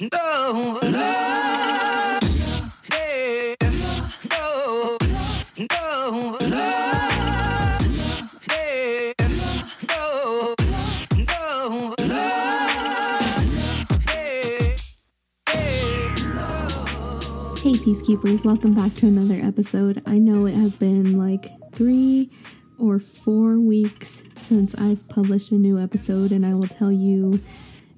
Hey, Peacekeepers, welcome back to another episode. I know it has been like three or four weeks since I've published a new episode, and I will tell you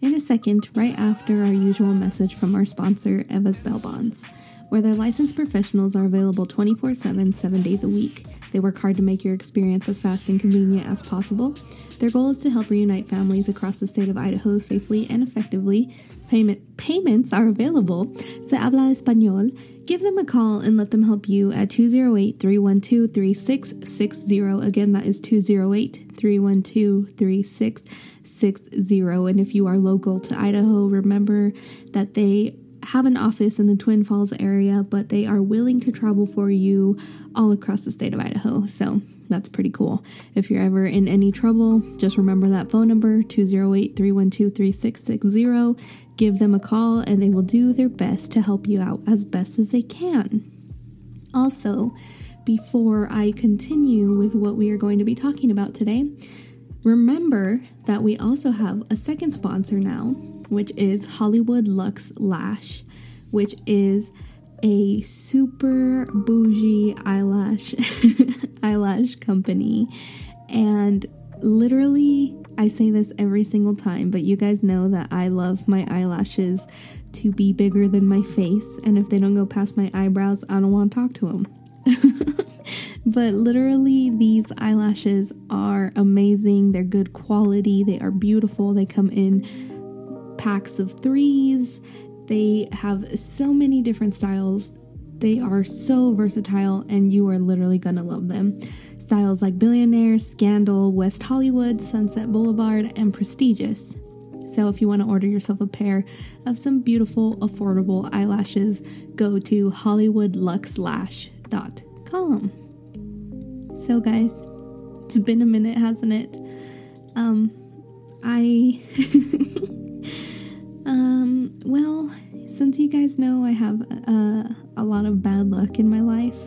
in a second, right after our usual message from our sponsor, Eva's Bail Bonds, where their licensed professionals are available 24 7, seven days a week. They work hard to make your experience as fast and convenient as possible. Their goal is to help reunite families across the state of Idaho safely and effectively. Payment payments are available. Se habla español. Give them a call and let them help you at 208 312 3660. Again, that is 208 312 3660. And if you are local to Idaho, remember that they have an office in the Twin Falls area, but they are willing to travel for you all across the state of Idaho. So that's pretty cool. If you're ever in any trouble, just remember that phone number 208 312 3660. Give them a call and they will do their best to help you out as best as they can. Also, before I continue with what we are going to be talking about today, remember that we also have a second sponsor now, which is Hollywood Lux Lash, which is a super bougie eyelash eyelash company and literally I say this every single time, but you guys know that I love my eyelashes to be bigger than my face, and if they don't go past my eyebrows, I don't want to talk to them. but literally, these eyelashes are amazing. They're good quality, they are beautiful. They come in packs of threes. They have so many different styles. They are so versatile, and you are literally gonna love them. Styles like Billionaire, Scandal, West Hollywood, Sunset Boulevard, and Prestigious. So, if you want to order yourself a pair of some beautiful, affordable eyelashes, go to HollywoodLuxLash.com. So, guys, it's been a minute, hasn't it? Um, I. um, well, since you guys know I have uh, a lot of bad luck in my life,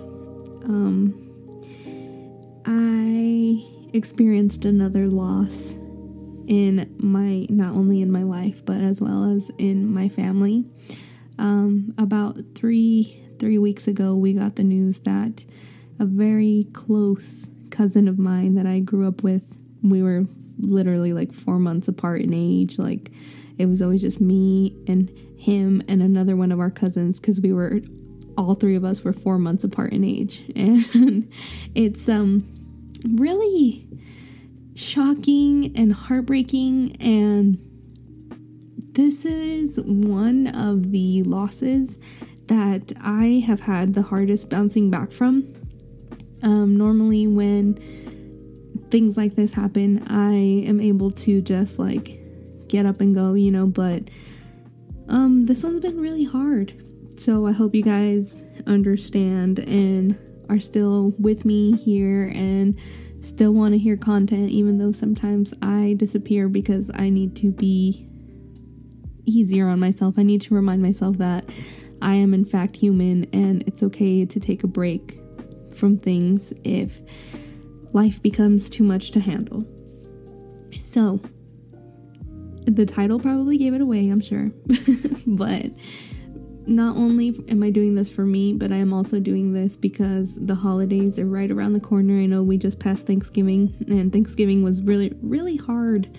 um, I experienced another loss in my not only in my life but as well as in my family. Um, about three three weeks ago, we got the news that a very close cousin of mine that I grew up with, we were literally like four months apart in age. Like it was always just me and him and another one of our cousins because we were all three of us were four months apart in age, and it's um really shocking and heartbreaking and this is one of the losses that I have had the hardest bouncing back from. Um, normally, when things like this happen, I am able to just like get up and go, you know, but um, this one's been really hard. So I hope you guys understand and are still with me here and still want to hear content, even though sometimes I disappear because I need to be easier on myself. I need to remind myself that I am, in fact, human and it's okay to take a break from things if life becomes too much to handle. So, the title probably gave it away, I'm sure. but not only am I doing this for me, but I am also doing this because the holidays are right around the corner. I know we just passed Thanksgiving, and Thanksgiving was really, really hard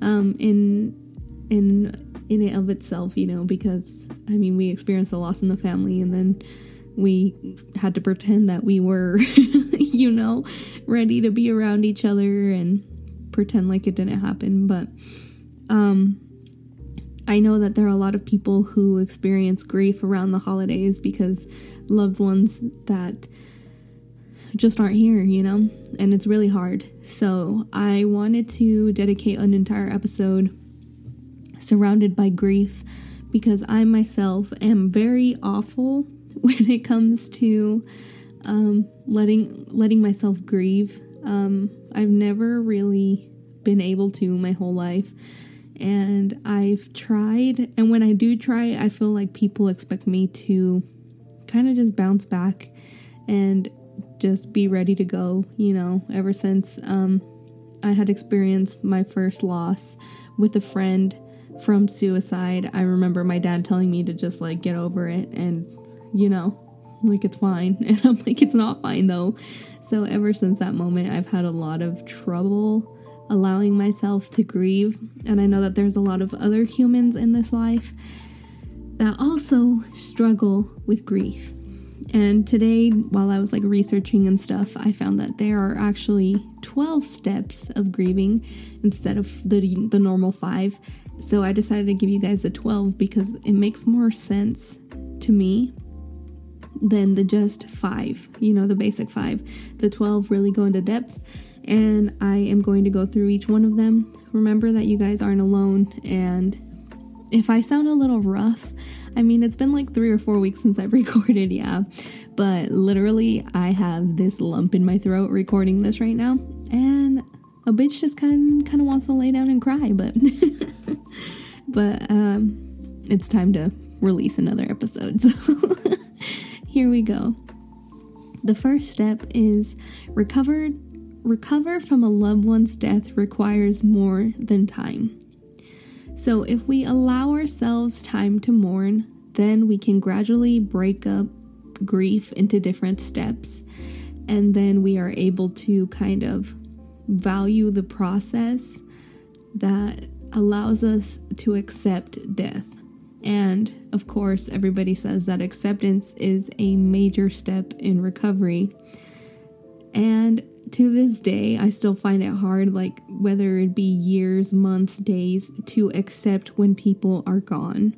um, in in in and of itself, you know, because I mean we experienced a loss in the family, and then we had to pretend that we were, you know, ready to be around each other and pretend like it didn't happen. But um, I know that there are a lot of people who experience grief around the holidays because loved ones that just aren't here, you know? And it's really hard. So I wanted to dedicate an entire episode surrounded by grief because I myself am very awful when it comes to um, letting letting myself grieve. Um, I've never really been able to my whole life And I've tried, and when I do try, I feel like people expect me to kind of just bounce back and just be ready to go, you know, ever since um, I had experienced my first loss with a friend from suicide. I remember my dad telling me to just like get over it and, you know, like it's fine. And I'm like, it's not fine though. So ever since that moment, I've had a lot of trouble allowing myself to grieve. And I know that there's a lot of other humans in this life that also struggle with grief. And today, while I was like researching and stuff, I found that there are actually 12 steps of grieving instead of the, the normal five. So I decided to give you guys the 12 because it makes more sense to me than the just five, you know, the basic five. The 12 really go into depth, and I am going to go through each one of them. Remember that you guys aren't alone, and if I sound a little rough, I mean, it's been like three or four weeks since I've recorded, yeah. But literally, I have this lump in my throat recording this right now, and a bitch just kind kind of wants to lay down and cry, but but um, it's time to release another episode. So here we go. The first step is recovered recover from a loved one's death requires more than time. So if we allow ourselves time to mourn, then we can gradually break up grief into different steps and then we are able to kind of value the process that allows us to accept death. And of course, everybody says that acceptance is a major step in recovery. And to this day, I still find it hard, like whether it be years, months, days, to accept when people are gone.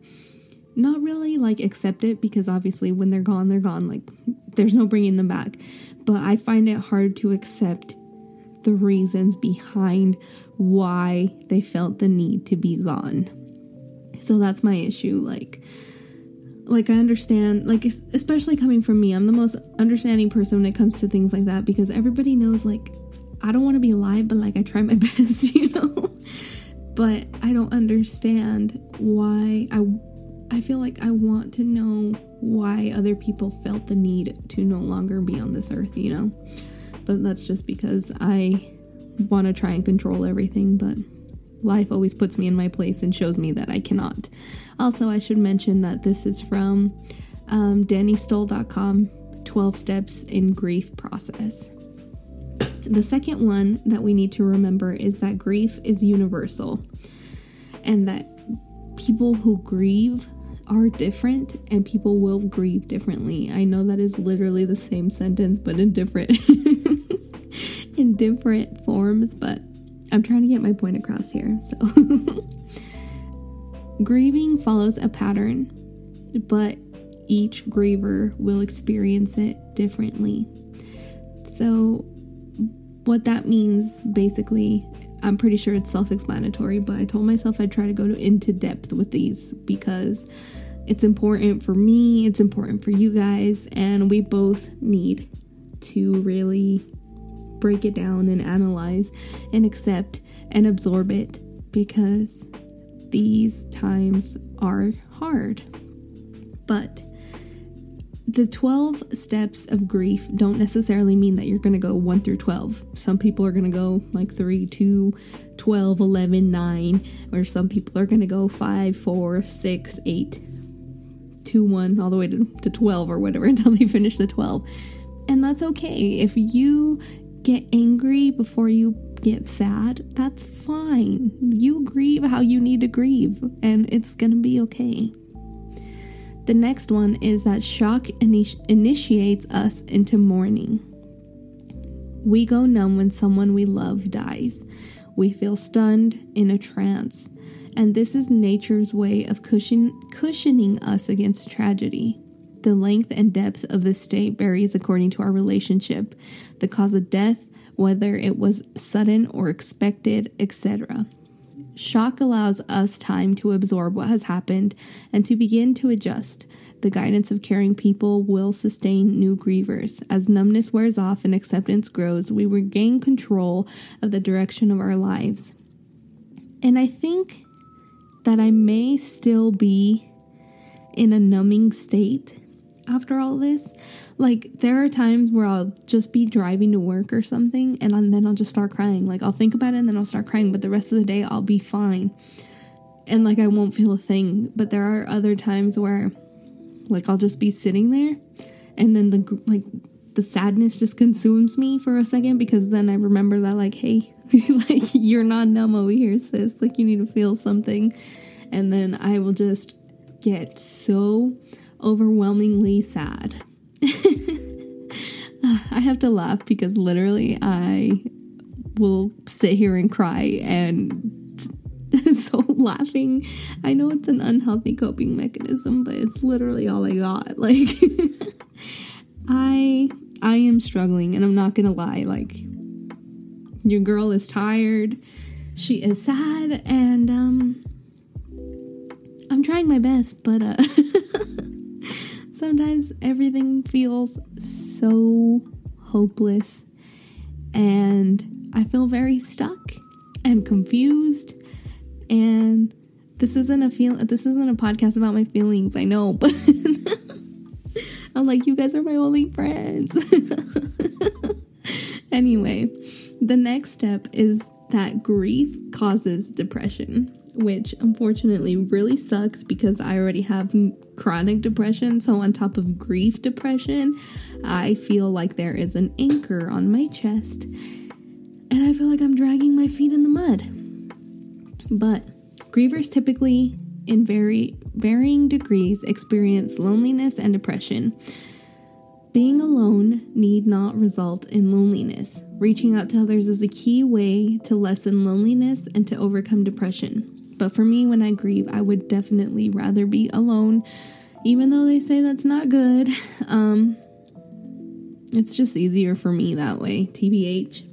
Not really like accept it because obviously when they're gone, they're gone. Like there's no bringing them back. But I find it hard to accept the reasons behind why they felt the need to be gone. So that's my issue. Like, like I understand, like especially coming from me, I'm the most understanding person when it comes to things like that because everybody knows, like, I don't want to be alive, but like I try my best, you know. but I don't understand why I. I feel like I want to know why other people felt the need to no longer be on this earth, you know. But that's just because I want to try and control everything, but life always puts me in my place and shows me that I cannot. Also, I should mention that this is from um, DannyStoll.com 12 Steps in Grief Process. The second one that we need to remember is that grief is universal and that people who grieve are different and people will grieve differently. I know that is literally the same sentence but in different in different forms, but I'm trying to get my point across here. So, grieving follows a pattern, but each griever will experience it differently. So, what that means basically, I'm pretty sure it's self explanatory, but I told myself I'd try to go into depth with these because it's important for me, it's important for you guys, and we both need to really break it down and analyze and accept and absorb it because these times are hard. But the 12 steps of grief don't necessarily mean that you're going to go 1 through 12. Some people are going to go like 3, 2, 12, 11, 9, or some people are going to go 5, 4, 6, 8, 2, 1, all the way to, to 12 or whatever until they finish the 12. And that's okay. If you get angry before you get sad, that's fine. You grieve how you need to grieve, and it's gonna be okay. The next one is that shock initi- initiates us into mourning. We go numb when someone we love dies. We feel stunned in a trance, and this is nature's way of cushion- cushioning us against tragedy. The length and depth of the state varies according to our relationship, the cause of death, whether it was sudden or expected, etc. Shock allows us time to absorb what has happened and to begin to adjust. The guidance of caring people will sustain new grievers. As numbness wears off and acceptance grows, we regain control of the direction of our lives. And I think that I may still be in a numbing state after all this. Like, there are times where I'll just be driving to work or something, and then I'll just start crying. Like, I'll think about it and then I'll start crying, but the rest of the day I'll be fine. And, like, I won't feel a thing. But there are other times where, like, I'll just be sitting there, and then the, like, the sadness just consumes me for a second because then I remember that, like, hey, like, you're not numb over here, sis. Like, you need to feel something. And then I will just get so overwhelmingly sad. I have to laugh because literally I will sit here and cry and so laughing. I know it's an unhealthy coping mechanism but it's literally all I got. Like I I am struggling and I'm not going to lie like your girl is tired. She is sad and um I'm trying my best but uh sometimes everything feels so hopeless and I feel very stuck and confused. And this isn't a feel this isn't a podcast about my feelings I know but I'm like you guys are my only friends. Anyway the next step is that grief causes depression which unfortunately really sucks because I already have chronic depression. So, on top of grief depression, I feel like there is an anchor on my chest and I feel like I'm dragging my feet in the mud. But grievers typically, in very varying degrees, experience loneliness and depression. Being alone need not result in loneliness. Reaching out to others is a key way to lessen loneliness and to overcome depression. But for me, when I grieve, I would definitely rather be alone, even though they say that's not good. Um, it's just easier for me that way, TBH.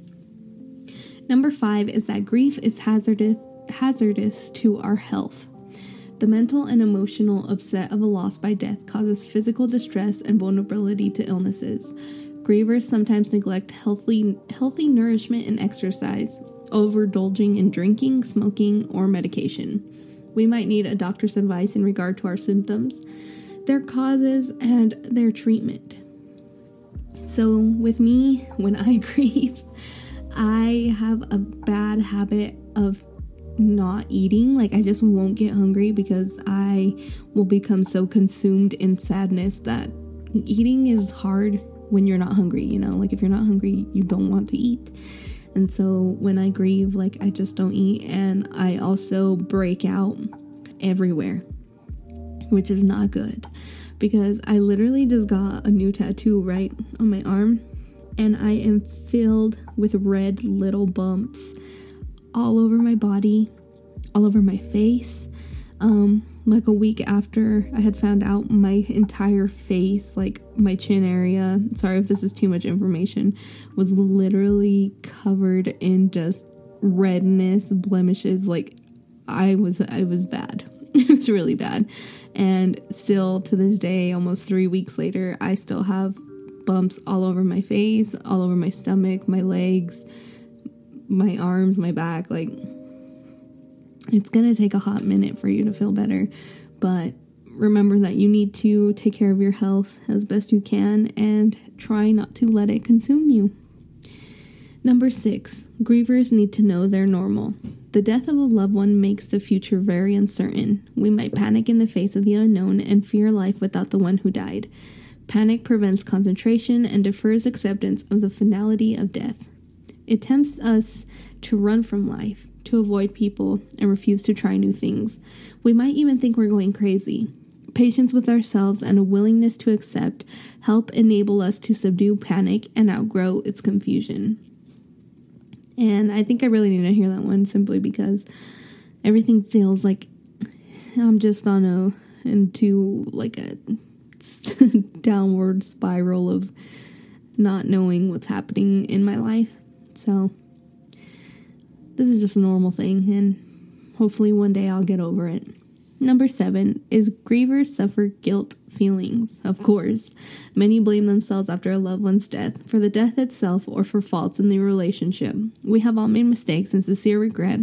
Number five is that grief is hazardous, hazardous to our health. The mental and emotional upset of a loss by death causes physical distress and vulnerability to illnesses. Grievers sometimes neglect healthy, healthy nourishment and exercise, overindulging in drinking, smoking, or medication. We might need a doctor's advice in regard to our symptoms, their causes, and their treatment. So, with me, when I grieve, I have a bad habit of not eating. Like, I just won't get hungry because I will become so consumed in sadness that eating is hard when you're not hungry, you know? Like, if you're not hungry, you don't want to eat. And so when I grieve, like I just don't eat. And I also break out everywhere, which is not good. Because I literally just got a new tattoo right on my arm. And I am filled with red little bumps all over my body, all over my face. Um, like a week after I had found out my entire face, like my chin area, sorry if this is too much information, was literally covered in just redness, blemishes. Like I was, I was bad. it was really bad. And still to this day, almost three weeks later, I still have bumps all over my face, all over my stomach, my legs, my arms, my back. Like, it's going to take a hot minute for you to feel better, but remember that you need to take care of your health as best you can and try not to let it consume you. Number six, grievers need to know they're normal. The death of a loved one makes the future very uncertain. We might panic in the face of the unknown and fear life without the one who died. Panic prevents concentration and defers acceptance of the finality of death. It tempts us to run from life, to avoid people, and refuse to try new things. We might even think we're going crazy. Patience with ourselves and a willingness to accept help enable us to subdue panic and outgrow its confusion. And I think I really need to hear that one simply because everything feels like I'm just on a into like a downward spiral of not knowing what's happening in my life. So this is just a normal thing, and hopefully one day I'll get over it. Number seven is grievers suffer guilt feelings. Of course, many blame themselves after a loved one's death for the death itself or for faults in the relationship. We have all made mistakes, and sincere regret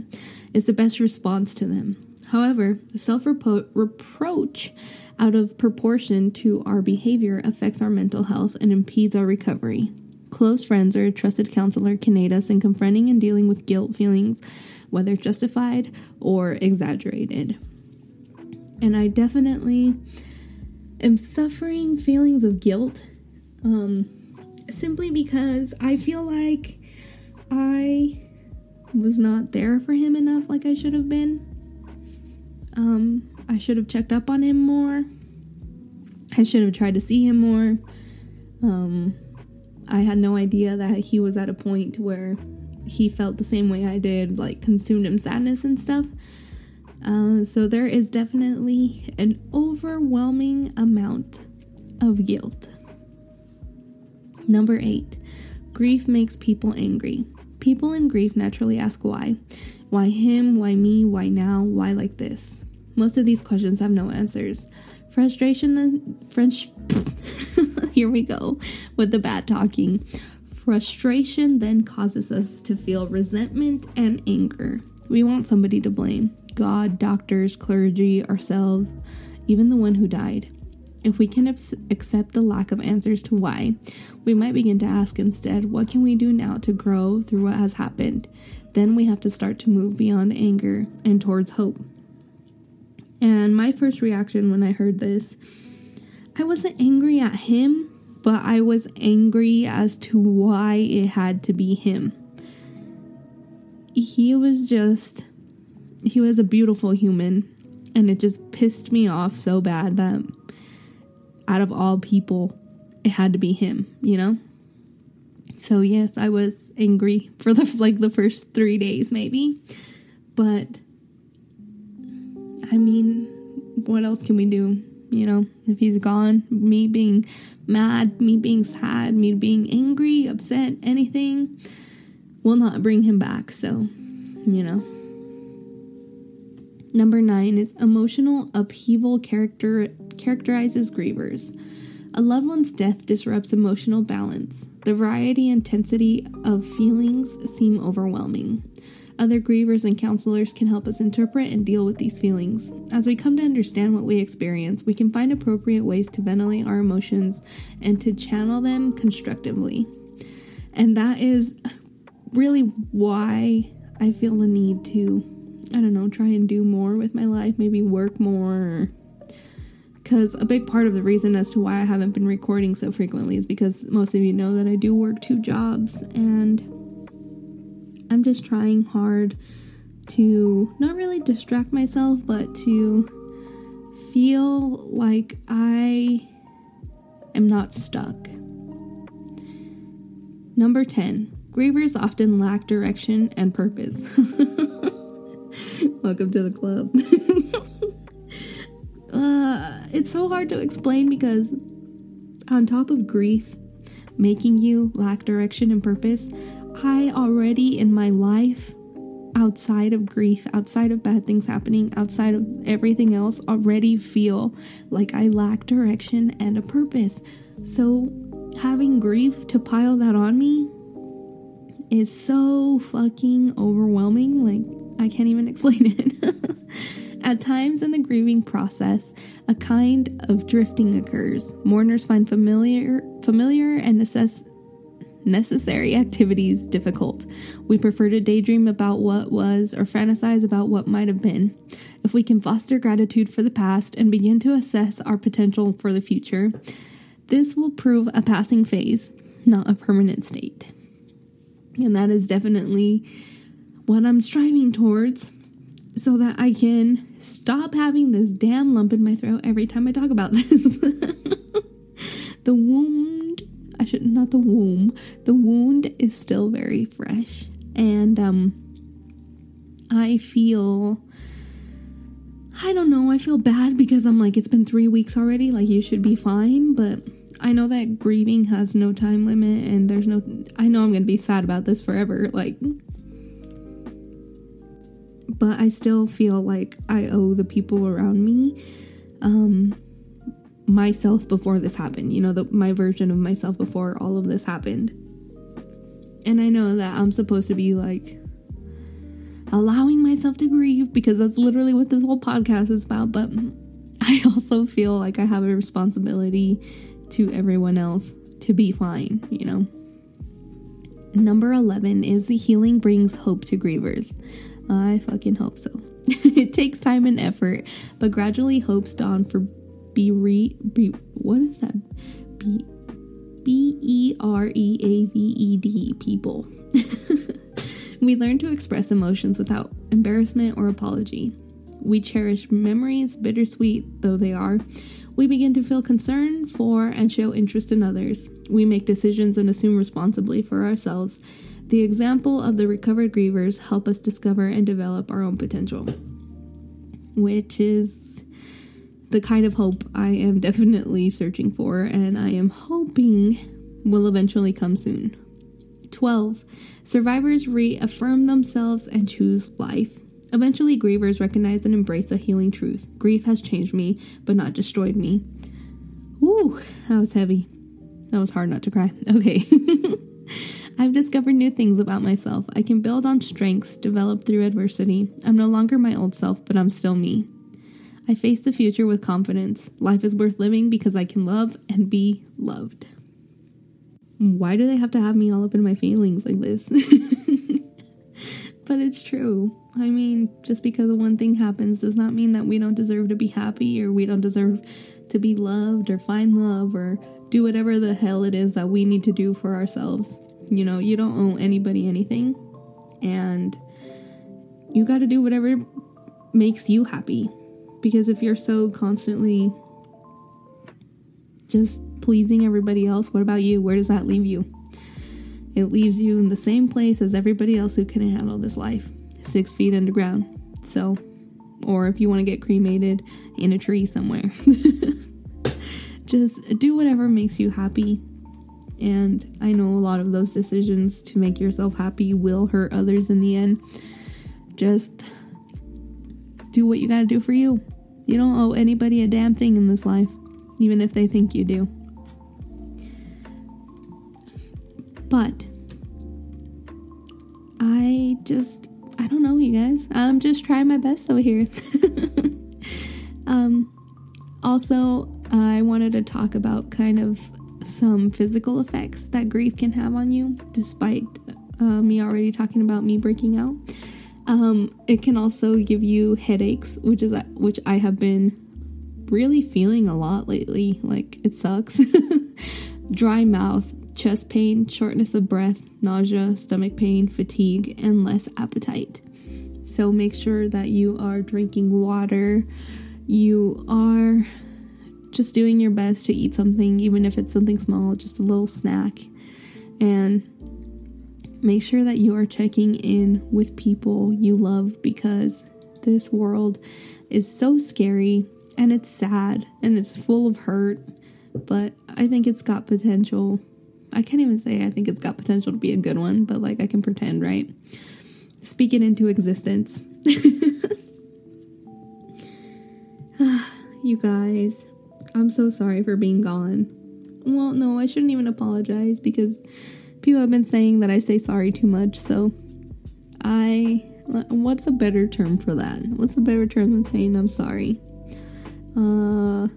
is the best response to them. However, self reproach out of proportion to our behavior affects our mental health and impedes our recovery. Close friends or a trusted counselor can aid us in confronting and dealing with guilt feelings, whether justified or exaggerated. And I definitely am suffering feelings of guilt um, simply because I feel like I was not there for him enough like I should have been. Um, I should have checked up on him more. I should have tried to see him more. Um, I had no idea that he was at a point where he felt the same way I did, like consumed in sadness and stuff. Uh, so there is definitely an overwhelming amount of guilt. Number eight, grief makes people angry. People in grief naturally ask why. Why him? Why me? Why now? Why like this? Most of these questions have no answers. Frustration French here we go with the bad talking. Frustration then causes us to feel resentment and anger. We want somebody to blame God, doctors, clergy, ourselves, even the one who died. If we can accept the lack of answers to why, we might begin to ask instead, what can we do now to grow through what has happened? Then we have to start to move beyond anger and towards hope. And my first reaction when I heard this, I wasn't angry at him, but I was angry as to why it had to be him. He was just, he was a beautiful human, and it just pissed me off so bad that out of all people, it had to be him, you know? So yes, I was angry for the like the first 3 days maybe. But I mean, what else can we do? You know, if he's gone, me being mad, me being sad, me being angry, upset, anything will not bring him back. So, you know. Number nine is emotional upheaval character characterizes grievers. A loved one's death disrupts emotional balance. The variety and intensity of feelings seem overwhelming. Other grievers and counselors can help us interpret and deal with these feelings. As we come to understand what we experience, we can find appropriate ways to ventilate our emotions and to channel them constructively. And that is really why I feel the need to, I don't know, try and do more with my life, maybe work more. Because a big part of the reason as to why I haven't been recording so frequently is because most of you know that I do work two jobs and I'm just trying hard to not really distract myself, but to feel like I am not stuck. Number 10. Grievers often lack direction and purpose. Welcome to the club. uh, it's so hard to explain because, on top of grief making you lack direction and purpose, I already in my life, outside of grief, outside of bad things happening, outside of everything else, already feel like I lack direction and a purpose. So, having grief to pile that on me is so fucking overwhelming. Like, I can't even explain it. At times in the grieving process, a kind of drifting occurs. Mourners find familiar, familiar and necess- necessary activities difficult. We prefer to daydream about what was or fantasize about what might have been. If we can foster gratitude for the past and begin to assess our potential for the future, this will prove a passing phase, not a permanent state. And that is definitely what I'm striving towards so that I can stop having this damn lump in my throat every time I talk about this. the womb Not the womb. The wound is still very fresh, and um, I feel. I don't know. I feel bad because I'm like, it's been three weeks already. Like, you should be fine. But I know that grieving has no time limit, and there's no. I know I'm going to be sad about this forever. Like, but I still feel like I owe the people around me um, myself before this happened, you know, the, my version of myself before all of this happened. And I know that I'm supposed to be like allowing myself to grieve because that's literally what this whole podcast is about. But I also feel like I have a responsibility to everyone else to be fine, you know. Number 11 is healing brings hope to grievers. I fucking hope so. it takes time and effort, but gradually hopes dawn for be re be what is that? B E R E A V E D people. we learn to express emotions without embarrassment or apology. We cherish memories, bittersweet though they are. We begin to feel concern for and show interest in others. We make decisions and assume responsibility for ourselves. The example of the recovered grievers help us discover and develop our own potential, which is the kind of hope I am definitely searching for and I am hoping will eventually come soon. 12. Survivors reaffirm themselves and choose life. Eventually, grievers recognize and embrace the healing truth. Grief has changed me, but not destroyed me. Ooh, that was heavy. That was hard not to cry. Okay. I've discovered new things about myself. I can build on strengths developed through adversity. I'm no longer my old self, but I'm still me. I face the future with confidence. Life is worth living because I can love and be loved. Why do they have to have me all up in my feelings like this? but it's true. I mean, just because one thing happens does not mean that we don't deserve to be happy or we don't deserve to be loved or find love or do whatever the hell it is that we need to do for ourselves. You know, you don't owe anybody anything. And you got to do whatever makes you happy. Because if you're so constantly just pleasing everybody else, what about you? Where does that leave you? It leaves you in the same place as everybody else who couldn't handle this life six feet underground. So, or if you want to get cremated in a tree somewhere, just do whatever makes you happy. And I know a lot of those decisions to make yourself happy will hurt others in the end. Just do what you gotta do for you. You don't owe anybody a damn thing in this life, even if they think you do. But I just, I don't know, you guys. I'm just trying my best over here. um, also, I wanted to talk about kind of some physical effects that grief can have on you, despite uh, me already talking about me breaking out. Um, it can also give you headaches, which is which I have been really feeling a lot lately. Like it sucks. Dry mouth, chest pain, shortness of breath, nausea, stomach pain, fatigue, and less appetite. So make sure that you are drinking water. You are just doing your best to eat something, even if it's something small, just a little snack. And make sure that you are checking in with people you love because this world is so scary and it's sad and it's full of hurt, but I think it's got potential. I can't even say I think it's got potential to be a good one, but like I can pretend, right? Speak it into existence. you guys, I'm so sorry for being gone. Well, no, I shouldn't even apologize because people have been saying that I say sorry too much, so I. What's a better term for that? What's a better term than saying I'm sorry? Uh.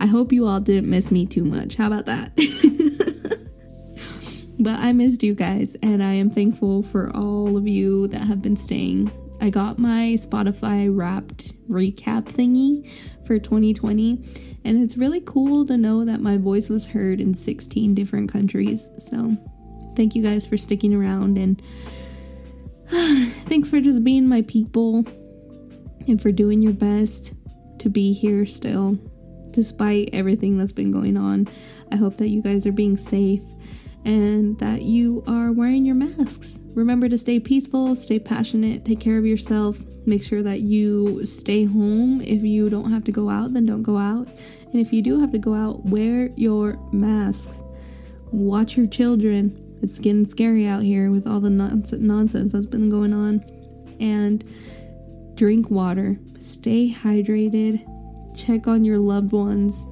I hope you all didn't miss me too much. How about that? but I missed you guys, and I am thankful for all of you that have been staying. I got my Spotify wrapped recap thingy for 2020, and it's really cool to know that my voice was heard in 16 different countries. So, thank you guys for sticking around, and thanks for just being my people and for doing your best to be here still despite everything that's been going on. I hope that you guys are being safe and that you are wearing your masks. Remember to stay peaceful, stay passionate, take care of yourself. Make sure that you stay home. If you don't have to go out, then don't go out. And if you do have to go out, wear your masks. Watch your children. It's getting scary out here with all the nonsense that's been going on. And drink water. Stay hydrated check on your loved ones.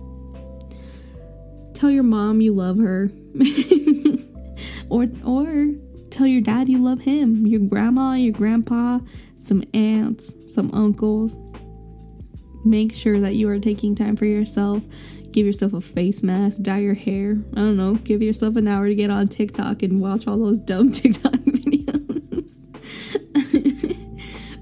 Tell your mom you love her. or or tell your dad you love him, your grandma, your grandpa, some aunts, some uncles. Make sure that you are taking time for yourself. Give yourself a face mask, dye your hair. I don't know, give yourself an hour to get on TikTok and watch all those dumb TikTok videos.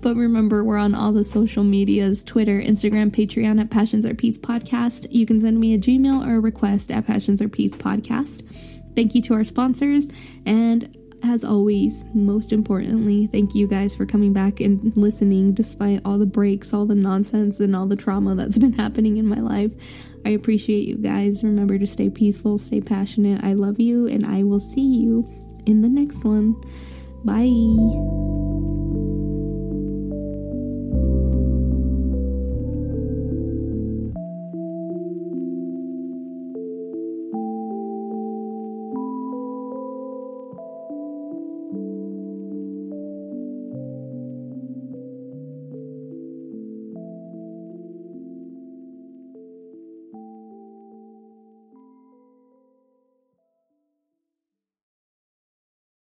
but remember, we're on all the social medias Twitter, Instagram, Patreon at Passions or Peace Podcast. You can send me a Gmail or a request at Passions or Peace Podcast. Thank you to our sponsors. And as always, most importantly, thank you guys for coming back and listening despite all the breaks, all the nonsense, and all the trauma that's been happening in my life. I appreciate you guys. Remember to stay peaceful, stay passionate. I love you, and I will see you in the next one. Bye.